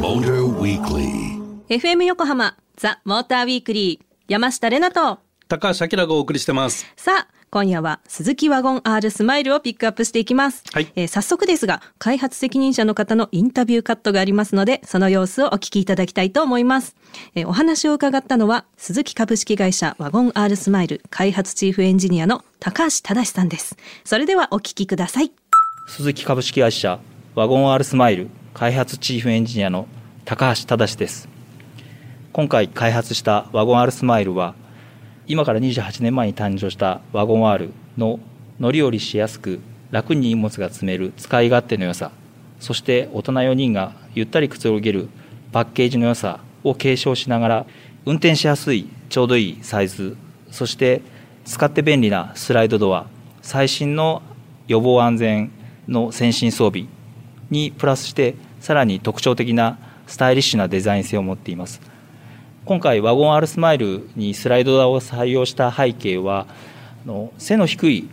Motor Weekly. FM 横浜ザ・モーターウィークリー山下れなと。高橋明がお送りしてます。さあ今夜は鈴木ワゴン R スマイルをピックアップしていきます、はい。えー早速ですが開発責任者の方のインタビューカットがありますのでその様子をお聞きいただきたいと思います、えーお話を伺ったのは鈴木株式会社ワゴン R スマイル開発チーフエンジニアの高橋忠さんです。それではお聞きください。鈴木株式会社ワゴン R スマイル開発チーフエンジニアの高橋忠です。今回開発したワゴン R スマイルは今から28年前に誕生したワゴン R の乗り降りしやすく楽に荷物が積める使い勝手の良さそして大人4人がゆったりくつろげるパッケージの良さを継承しながら運転しやすいちょうどいいサイズそして使って便利なスライドドア最新の予防安全の先進装備にプラスしてさらに特徴的なスタイリッシュなデザイン性を持っています。今回ワゴン R スマイルにスライドドアを採用した背景はあの背の低い、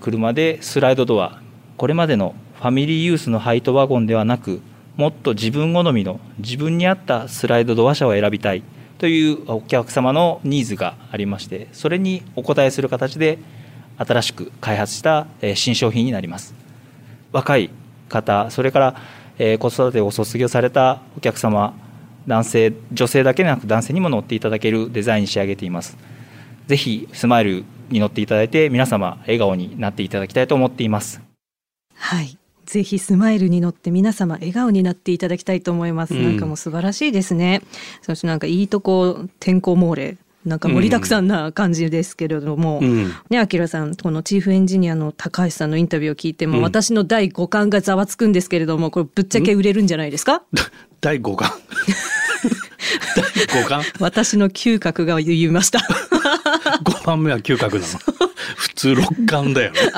車でスライドドアこれまでのファミリーユースのハイトワゴンではなくもっと自分好みの自分に合ったスライドドア車を選びたいというお客様のニーズがありましてそれにお応えする形で新しく開発した新商品になります。若い方それから、えー子育てを卒業されたお客様男性女性だけでなく男性にも乗っていただけるデザインに仕上げていますぜひスマイルに乗っていただいて皆様笑顔になっていただきたいと思っていますはい。ぜひスマイルに乗って皆様笑顔になっていただきたいと思います。うんなんかもう素晴らしいですね。そしてなんかいいとこ天候猛烈。なんか盛りだくさんな感じですけれども、うんね、あきらさん、このチーフエンジニアの高橋さんのインタビューを聞いても、うん私の第5巻がざわつくんですけれども、これぶっちゃけ売れるんじゃないですか？第5巻。第5巻 私の嗅覚が言いました。?5 番目は嗅覚なの。普通6巻だよね。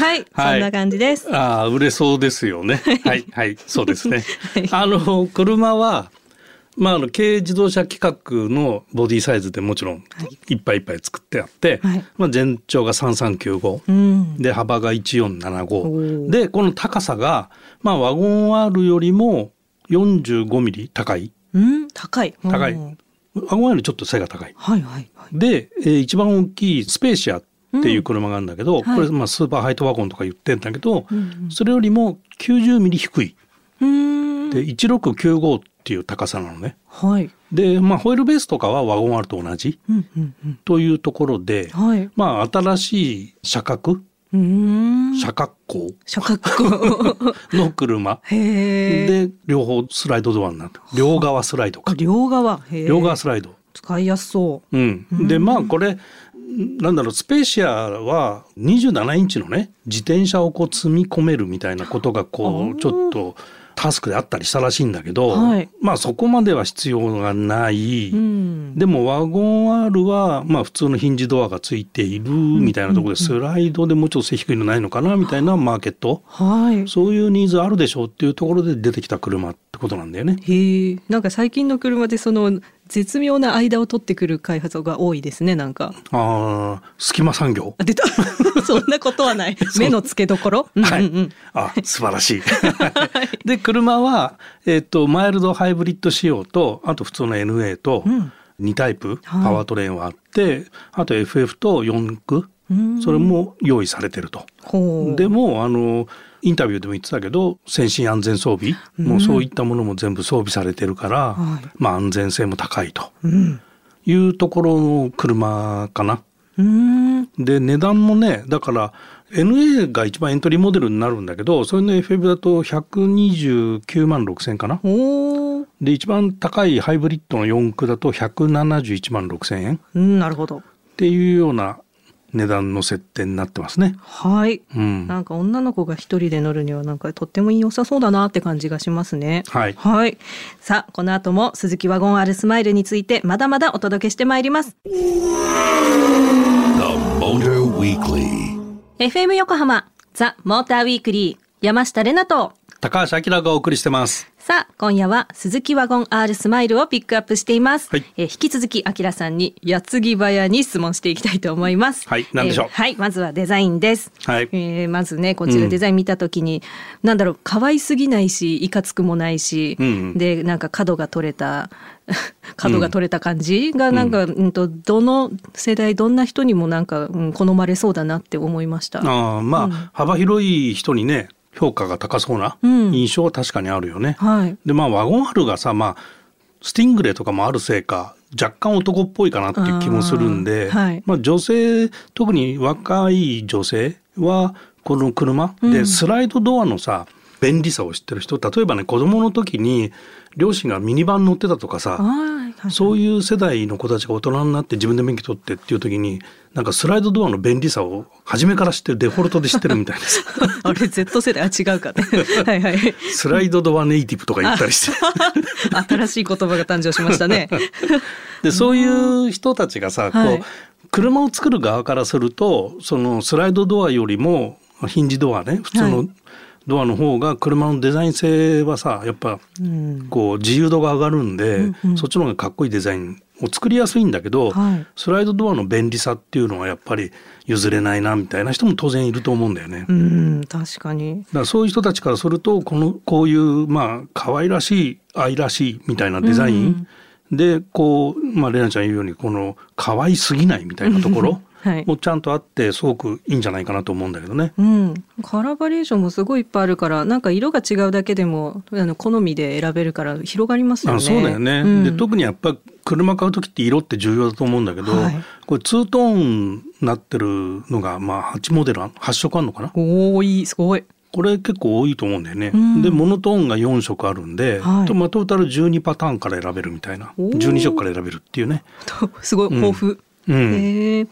はい、はいそんな感じです。ああ、売れそうですよね。はい、はい、そうですねはい。あの、車は、まあ、あの、軽自動車規格のボディサイズでもちろんい。っぱいいっぱい作ってあって、はい。まあ、全長が3395。うん。で幅がお1475ー。でこの高さが、まあ、ワゴン R よりも45ミリ高い。うん、高い。高い。うんワゴン R ちょっと背が高い。はいはいはい。で、えー一番大きいスペーシアっていう車があるんだけど、うんはい。これ、まあ、スーパーハイトワゴンとか言ってんだけど、うん。それよりも90ミリ低い。うん。で1695っていう高さなのねはい。で、まあ、ホイールベースとかはワゴン R と同じうんうんうん。というところで、はい。まあ、新しい車格？うーん。車格好？車格。の車へえ。で両方スライドドアになって両側スライドかあ両側？両側スライド使いやすそうんでまあこれなんだろうスペーシアは27インチのね自転車をこう積み込めるみたいなことがこうちょっとタスクであったりしたらしいんだけど、はいまあそこまでは必要がない、う。うん。でもワゴン R はまあ普通のヒンジドアがついているみたいなところでスライドでもうちょっと背低いのないのかなみたいなマーケットはい。そういうニーズあるでしょうっていうところで出てきた車ってことなんだよね。へえ。なんか最近の車でその絶妙な間を取ってくる開発が多いですね。なんか。ああ隙間産業あ出た。そんなことはない。目の付けどころ？はいうんうんうん。あ素晴らしい。で車は、えっとマイルドハイブリッド仕様とあと普通の NA とうん2タイプはいパワートレーンはあって、あと FF と4駆うんそれも用意されてると。でもあのインタビューでも言ってたけど先進安全装備、もうそういったものも全部装備されてるから、はいまあ安全性も高いとうん。いうところの車かな。うん。で値段もねだから NA が一番エントリーモデルになるんだけどそれの FF だと129万6千かな。で一番高いハイブリッドの4駆だと171万6千円なるほど。ていうような値段の設定になってますね。はい。うん、なんか女の子が一人で乗るにはなんかとっても良さそうだなって感じがしますね。はいはい。さあ、この後も鈴木ワゴン R スマイルについてまだまだお届けしてまいります。The Motor Weekly. FM 横浜ザ・モーターウィークリー山下れなと高橋明がお送りしてます。さあ、今夜は鈴木ワゴン R スマイルをピックアップしています。はいえー引き続き、あきらさんに矢継ぎ早に質問していきたいと思います。はい何でしょう？えーはい、まずはデザインです。はいえーまずね、こちらデザイン見たときに、なんだろう、可愛すぎないし、いかつくもないし、うんうんで、なんか角が取れた、角が取れた感じが、なんか、うん、と、どの世代、どんな人にもなんか、うん、好まれそうだなって思いました。ああまあ、幅広い人にね評価が高そうなうん印象は確かにあるよね。はい。でまあワゴン春がさまあスティングレーとかもあるせいか若干男っぽいかなっていう気もするんで、はいまあ、女性特に若い女性はこの車でスライドドアのさ便利さを知ってる人例えばね子供の時に両親がミニバン乗ってたとかさはいはい。そういう世代の子たちが大人になって自分で免許取ってっていう時になんかスライドドアの便利さを初めから知ってるデフォルトで知ってるみたいです。あれ Z 世代あ違うかね。はいはい。スライドドアネイティブとか言ったりして。新しい言葉が誕生しましたね。でそういう人たちがさ、はいこう車を作る側からするとそのスライドドアよりもヒンジドアね普通はのドアの方が車のデザイン性はさやっぱうん。こう自由度が上がるんで、うんうんそっちの方がかっこいいデザインを作りやすいんだけど、はいスライドドアの便利さっていうのはやっぱり譲れないなみたいな人も当然いると思うんだよね。うん、確かに。だからそういう人たちからするとこのこういうまあ可愛らしい愛らしいみたいなデザイン、でこうまあレナちゃん言うようにこの可愛すぎないみたいなところはい もちゃんとあってすごくいいんじゃないかなと思うんだけどね。うん、カラーバリエーションもすごいいっぱいあるからなんか色が違うだけでもあの好みで選べるから広がりますよね。あそうだよね、うんで特にやっぱ車買う時って色って重要だと思うんだけど、はいこれツートーンになってるのがまあ8モデル8色あるのかな？おーいいすごい。これ結構多いと思うんだよね。うんでモノトーンが4色あるんで、はいとまあ、トータル12パターンから選べるみたいなおー12色から選べるっていうね。すごい豊富。うんへえ。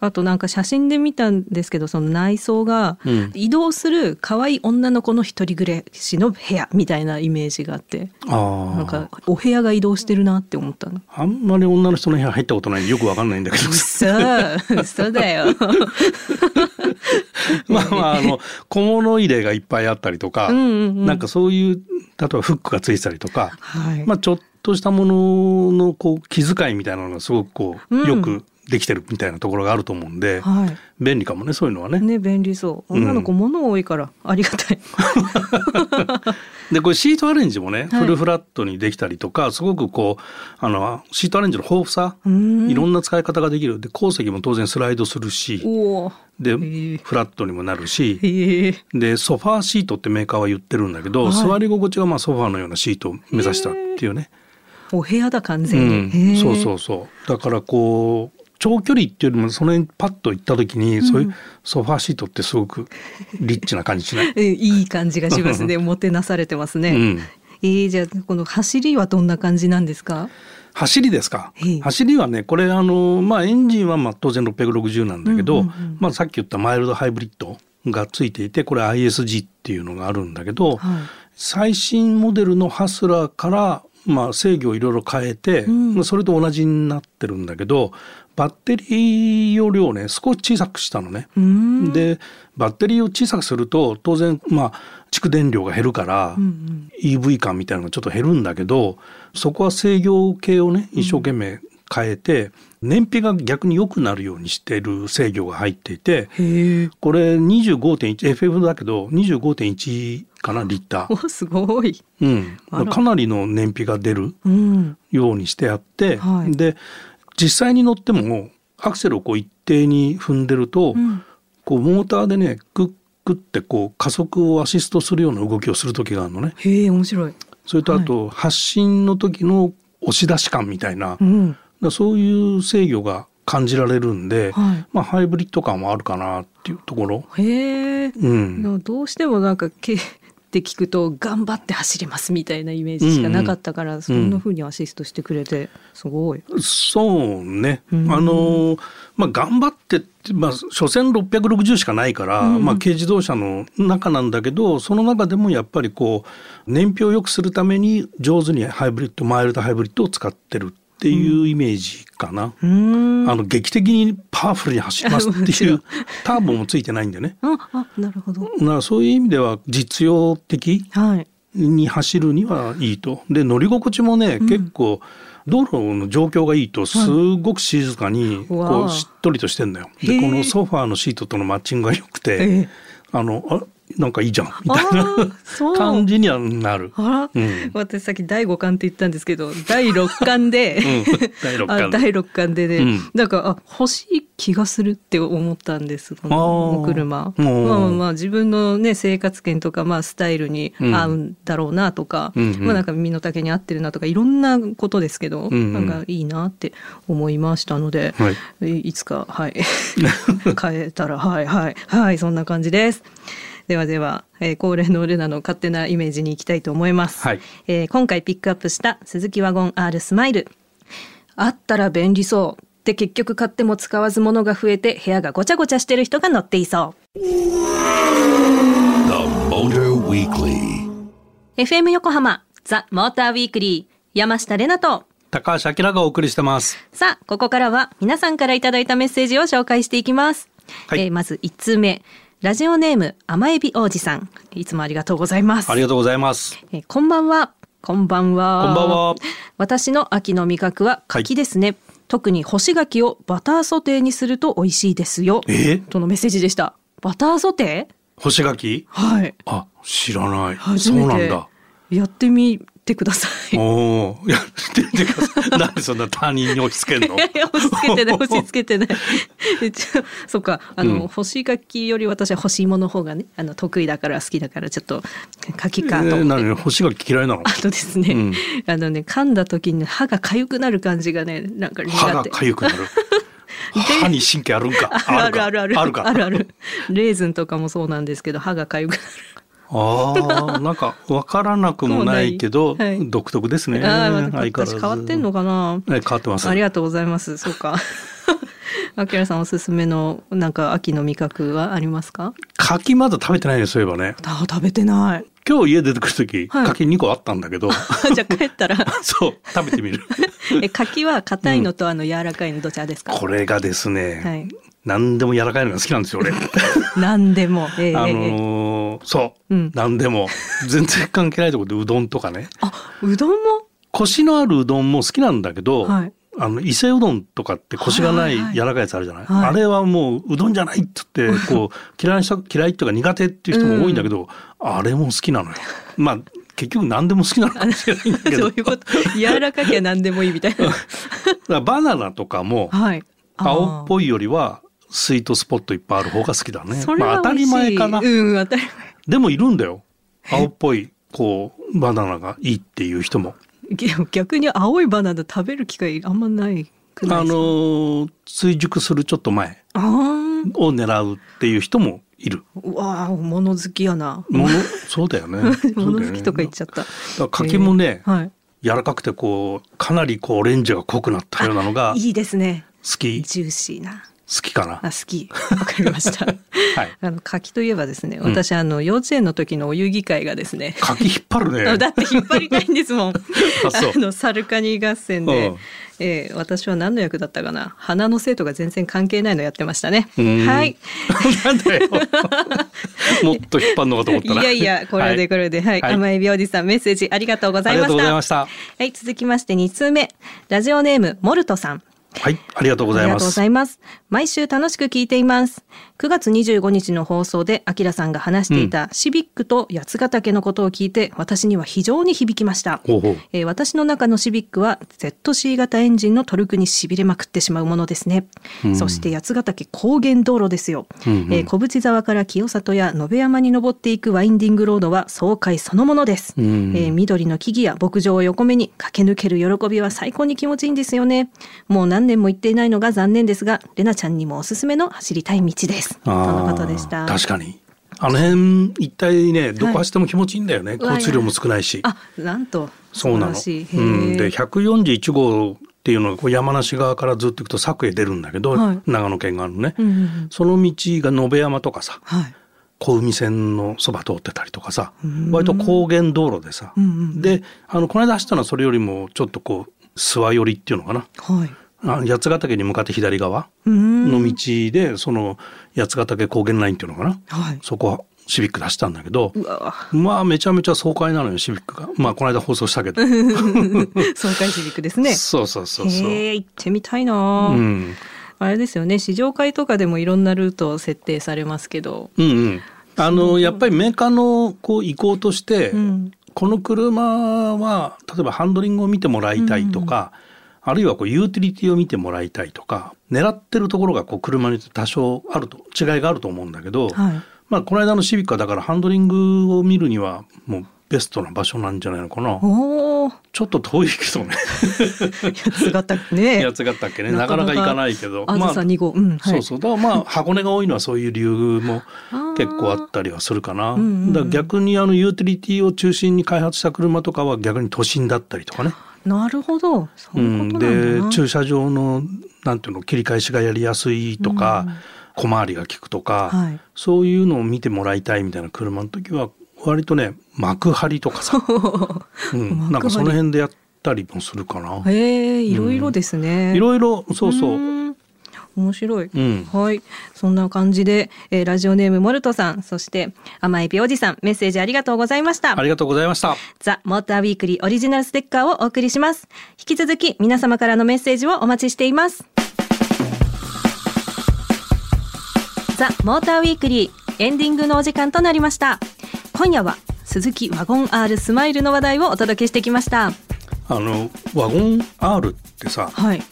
あとなんか写真で見たんですけどその内装がうん移動する可愛い女の子の一人暮らしの部屋みたいなイメージがあってあなんかお部屋が移動してるなって思ったの。あんまり女の人の部屋入ったことないんでよくわかんないんだけど嘘嘘だよ。まあまああの小物入れがいっぱいあったりとか、うんうんうんなんかそういう例えばフックがついてたりとか、はい。まあちょっとしたもののこう気遣いみたいなのがすごくこう、うんよくできてるみたいなところがあると思うんで、はい。便利かもねそういうのはね。ね便利そう。うん。女の子物多いからありがたい、でこれシートアレンジもね、はい。フルフラットにできたりとかすごくこうあのシートアレンジの豊富さうん。いろんな使い方ができる。で鉱石も当然スライドするしでへえフラットにもなるしへえでソファーシートってメーカーは言ってるんだけど、はい。座り心地がまあソファーのようなシートを目指したっていうね、お部屋だ完う全に、ん。へえそうそうそう。だからこう長距離っていうよりもその辺パッと行った時に、そういうソファーシートってすごくリッチな感じしない、え いい感じがしますね。もてなされてますね、うん、えーじゃあこの走りはどんな感じなんですか？走りですか？ええ。走りはねこれあのまあエンジンはまあ当然660なんだけど、うんうんうん。まあ、さっき言ったマイルドハイブリッドがついていてこれ ISG っていうのがあるんだけど、はい。最新モデルのハスラーから、まあ、制御をいろいろ変えて、うん。まあそれと同じになってるんだけどバッテリー容量をね少し小さくしたのね。でバッテリーを小さくすると当然まあ蓄電量が減るから、うんうん。EV 感みたいなのがちょっと減るんだけどそこは制御系をね一生懸命変えて、燃費が逆に良くなるようにしてる制御が入っていてこれ 25.1FF だけど25.1かなリッター。おすごい。うん、かなりの燃費が出るうん。ようにしてあって、はい。で実際に乗ってもアクセルをこう一定に踏んでると、うん。こうモーターでねクックってこう加速をアシストするような動きをする時があるのね。へえ面白い。それとあと発進の時の押し出し感みたいな、そういう制御が感じられるんで、はい。まあハイブリッド感はあるかなっていうところ。へえ。うん。どうしてもなんかけって聞くと頑張って走りますみたいなイメージしかなかったから、そんな風にアシストしてくれてすごい。そうね、うん。あのまあ頑張ってってまあ所詮660しかないから、うん。まあ軽自動車の中なんだけどその中でもやっぱりこう燃費を良くするために上手にハイブリッドマイルドハイブリッドを使ってるっっていうイメージかな。うーん。あの劇的にパワフルに走ります っていうターボもついてないんでね。あ、あ、なるほど。だからそういう意味では実用的はい。に走るにはいいと。で乗り心地もね、結構道路の状況がいいとすごく静かにこうしっとりとしてんだよ。でこのソファーのシートとのマッチングが良くて、ええあのあなんかいいじゃんみたいな感じにはなる。うん。私さっき第5巻って言ったんですけど第6巻で、うん。第六巻あ第6巻でね、うん。なんかあ欲しい気がするって思ったんですこのあー。車。うん。まあまあ自分のね生活圏とかまあスタイルに合うんだろうなとか、うんうん。まあなんか身の丈に合ってるなとかいろんなことですけど、うんうん。なんかいいなって思いましたので、はい。いいつかはい。変えたらはいはい。はいそんな感じです。ではでは、えー恒例のルナの勝手なイメージに行きたいと思います。はいえー今回ピックアップした鈴木ワゴン R スマイル。あったら便利そう。って結局買っても使わず物が増えて部屋がごちゃごちゃしてる人が乗っていそう。The Motor Weekly. FM 横浜ザ・モーターウィークリー山下れなと高橋明がお送りしてます。さあここからは皆さんからいただいたメッセージを紹介していきます、はいえーまず1通目ラジオネーム甘エビ王子さん。いつもありがとうございます。ありがとうございます。えーこんばんは。こんばんは。こんばんは。私の秋の味覚は柿ですね、特に干し柿をバターソテーにすると美味しいですよ。え？とのメッセージでした。バターソテー？干し柿？はい。あ知らない。初そうなんだ。やってみてください。おお、やってください。なんでそんな他人に押し付けんの？いやいや押し付けてない。押し付けてない。そっか。あの、うん。干し柿より私は干し芋の方がねあの得意だから好きだからちょっと柿かとえー、思って、何干し柿嫌いなの？あとですね、うん。あのね噛んだ時に歯が痒くなる感じがねなんか苦手。歯が痒くなる？歯に神経あるんか？あるあるある。あるか？あるある。レーズンとかもそうなんですけど歯が痒くなるああ、なんかわからなくもないけど、独特ですね。ああ、ま変わってんのかな？え変わってます。ありがとうございます。そうか。あきらさんおすすめのなんか秋の味覚はありますか？柿まだ食べてないそういえばね。あ食べてない。今日家出てくる時、はい柿2個あったんだけど、じゃあ帰ったら そう食べてみる。え柿は硬いのとあの柔らかいのどちらですか？これがですね、はい。何でも柔らかいのが好きなんですよ俺。何でも。ええあええのーそう、うん何でも全然関係ないところでうどんとかねあうどんも？コシのあるうどんも好きなんだけど、はいあの伊勢うどんとかってコシがないはいはい柔らかいやつあるじゃない、はいあれはもううどんじゃないっつって こう嫌いな人嫌いっていうか苦手っていう人も多いんだけど、あれも好きなのよ。まあ結局何でも好きなのかもしれないけど そういうこと。柔らかきゃ何でもいいみたいな。だからバナナとかもはい。青っい。ぽいよりはスイートスポットいっぱいある方が好きだね。まあ当たり前かな。うん当たりでもいるんだよ。青っぽいこうバナナがいいっていう人も。前。逆に青いバナナ食べる機会あんまないくないあ。のー追熟するちょっと前を狙うっていう人もいる。うわあ物好きやな。もの そうだよね。物好きとか言っちゃった。だから柿もね、えーはい。柔らかくてこうかなりこうオレンジが濃くなったようなのがいいですね。好きジューシーな。好きかな。あ好き。わかりました。はい。あの柿といえばですね、私、あの幼稚園の時のお遊戯会がですね。柿引っ張るね。だって引っ張りたいんですもん。あのサルカニ合戦で、うんえー私は何の役だったかな。花の生徒が全然関係ないのやってましたね。うんはい。なんだよ。もっと引っ張るのかと思っいたら。やいや、これでこれで、はい、はい甘エビおじさんメッセージありがとうございました。ありがとうございました。はい、続きまして2通目。ラジオネーム、モルトさん。はい、ありがとうございまありがとうごす。毎週楽しく聞いています。9月25日の放送で、アキラさんが話していたシビックと八ヶ岳のことを聞いて、私には非常に響きました。ほうほうえー私の中のシビックは ZC 型エンジンのトルクにしびれまくってしまうものですね。そして八ヶ岳高原道路ですよ。うんうんえー小淵沢から清里や延山に登っていくワインディングロードは爽快そのものです。うんえー緑の木々や牧場を横目に駆け抜ける喜びは最高に気持ちいいんですよね。もう何年も行っていないのが残念ですが、レナちゃんにもおすすめの走りたい道です。とのことでした。確かに。あの辺一帯ね、どこ走っても気持ちいいんだよね。うわ交通量も少ないし。あ、なんと。そうなの。うん、でへー141号っていうのが山梨側からずっと行くと佐久へ出るんだけど、はい長野県があるのね、うんその道が延山とかさはい。小海線のそば通ってたりとかさうん割と高原道路でさ、うんであのこの間走ったのはそれよりもちょっとこう諏訪寄りっていうのかなはいあ八ヶ岳に向かって左側の道でその八ヶ岳高原ラインっていうのかな？はい。そこシビック出したんだけどまあめちゃめちゃ爽快なのよシビックが。まあこの間放送したけど。爽快シビックですね。そうそうそうそう。へえ行ってみたいな、うん。あれですよね。試乗会とかでもいろんなルートを設定されますけど、うんうん。あのやっぱりメーカーのこう意向として、うん、この車は例えばハンドリングを見てもらいたいとか、あるいはこうユーティリティを見てもらいたいとか狙ってるところがこう車に多少あると違いがあると思うんだけど、はいまあこの間のシビックはだからハンドリングを見るにはもうベストな場所なんじゃないのかな。おおちょっと遠いけどね。八ヶ岳ねやつがったっけね。なかなか行かないけど。あずさ2号、うんはいそうそう。だからまあ箱根が多いのはそういう理由も結構あったりはするかな。だから逆にあのユーティリティを中心に開発した車とかは逆に都心だったりとかね。なるほど。そうで駐車場のなんていうの切り返しがやりやすいとか、小回りが利くとか、はい。そういうのを見てもらいたいみたいな車の時は割とね幕張とかさ、うん、なんかその辺でやったりもするかな。へえいろいろですね、いろいろそうそう。ん面白い、うんはいそんな感じで、えーラジオネームモルトさんそして甘エビおじさんメッセージありがとうございましたありがとうございました。ザ・モーターウィークリーオリジナルステッカーをお送りします。引き続き皆様からのメッセージをお待ちしています。ザ・モーターウィークリーエンディングのお時間となりました。今夜は鈴木ワゴン R スマイルの話題をお届けしてきました。あのワゴン R ってさ、はい。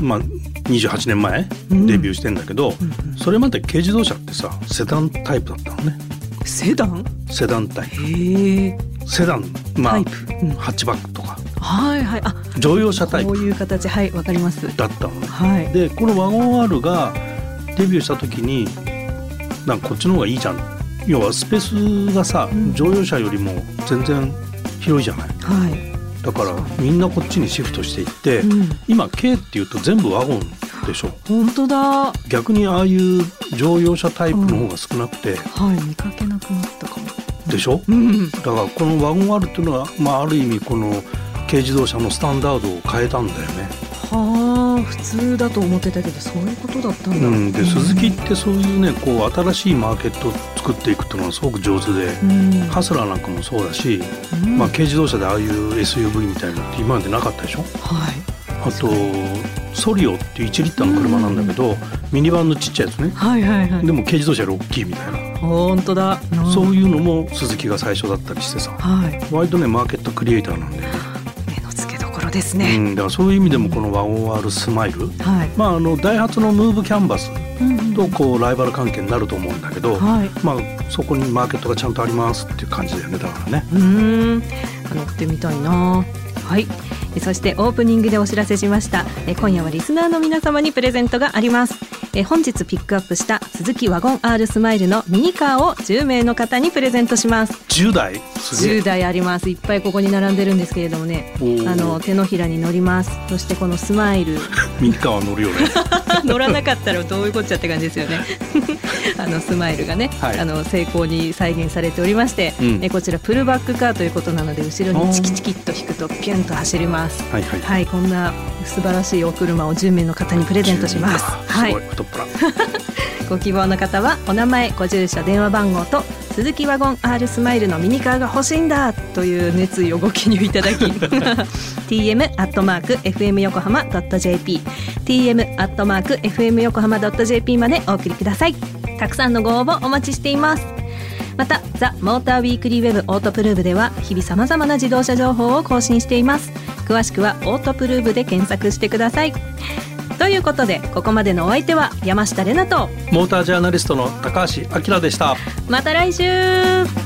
まあ、28年前うん。デビューしてんだけど、それまで軽自動車ってさセダンタイプだったのね。セダン？セダンタイへえ。プセダンまあタイプ。うん。ハッチバックとか。はいはい。あ、乗用車タイプ。こういう形。はい、わかります。だったの。ねはい。でこのワゴン R がデビューした時になんかこっちの方がいいじゃん。要はスペースがさ、うん。乗用車よりも全然広いじゃない。はい。だからみんなこっちにシフトしていって、うん今軽っていうと全部ワゴンでしょ本当だ。は逆にああいう乗用車タイプの方が少なくて、い、見かけなくなったかも。でしょ？うん。だからこのワゴン R っていうのは、まあ、ある意味この軽自動車のスタンダードを変えたんだよね。はあ普通だと思ってたけどそういうことだったんだ、うん、で鈴木ってそういうねこう新しいマーケットを作っていくっていうのはすごく上手で、うん。ハスラーなんかもそうだし、うん。まあ、軽自動車でああいう SUV みたいなのって今までなかったでしょ？はい。あとソリオっていう1リッターの車なんだけど、ミニバンのちっちゃいやつね。はいはいはい。でも軽自動車より大きいみたいな、本当だ、うん。そういうのも鈴木が最初だったりしてさ。はい。割とねマーケットクリエイターなんで、ですうね、ん、だからそういう意味でもこのワゴン R スマイル。はい、まああのダイハツのムーブキャンバスとこうライバル関係になると思うんだけど、はい。まあそこにマーケットがちゃんとありますっていう感じだよねだからね。うーん。乗ってみたいな。はい。えそしてオープニングでお知らせしました。え今夜はリスナーの皆様にプレゼントがありますえ本日ピックアップした鈴木ワゴン R スマイルのミニカーを10名の方にプレゼントします。10代すげえ。10台あります。いっぱいここに並んでるんですけれどもね。あの手のひらに乗ります。そしてこのスマイル。ミニカーは乗るよね。乗らなかったらどういうこっちゃって感じですよね。あのスマイルがね、はい。あの成功に再現されておりまして、うん。えこちらプルバックカーということなので後ろにチキチキっと引くとピュンと走ります。はいはい。はい。こんな素晴らしいお車を10名の方にプレゼントします。はいす ご希望の方はお名前ご住所電話番号と鈴木ワゴン R スマイルのミニカーが欲しいんだという熱意をご記入いただき tm アットマーク fm 横浜 .jp tm アットマーク fm 横浜 .jp までお送りください。たくさんのご応募お待ちしています。またザ・モーターウィークリーウェブオートプルーブでは日々さまざまな自動車情報を更新しています。詳しくはオートプルーブで検索してくださいということでここまでのお相手は山下れなとモータージャーナリストの高橋明でした。また来週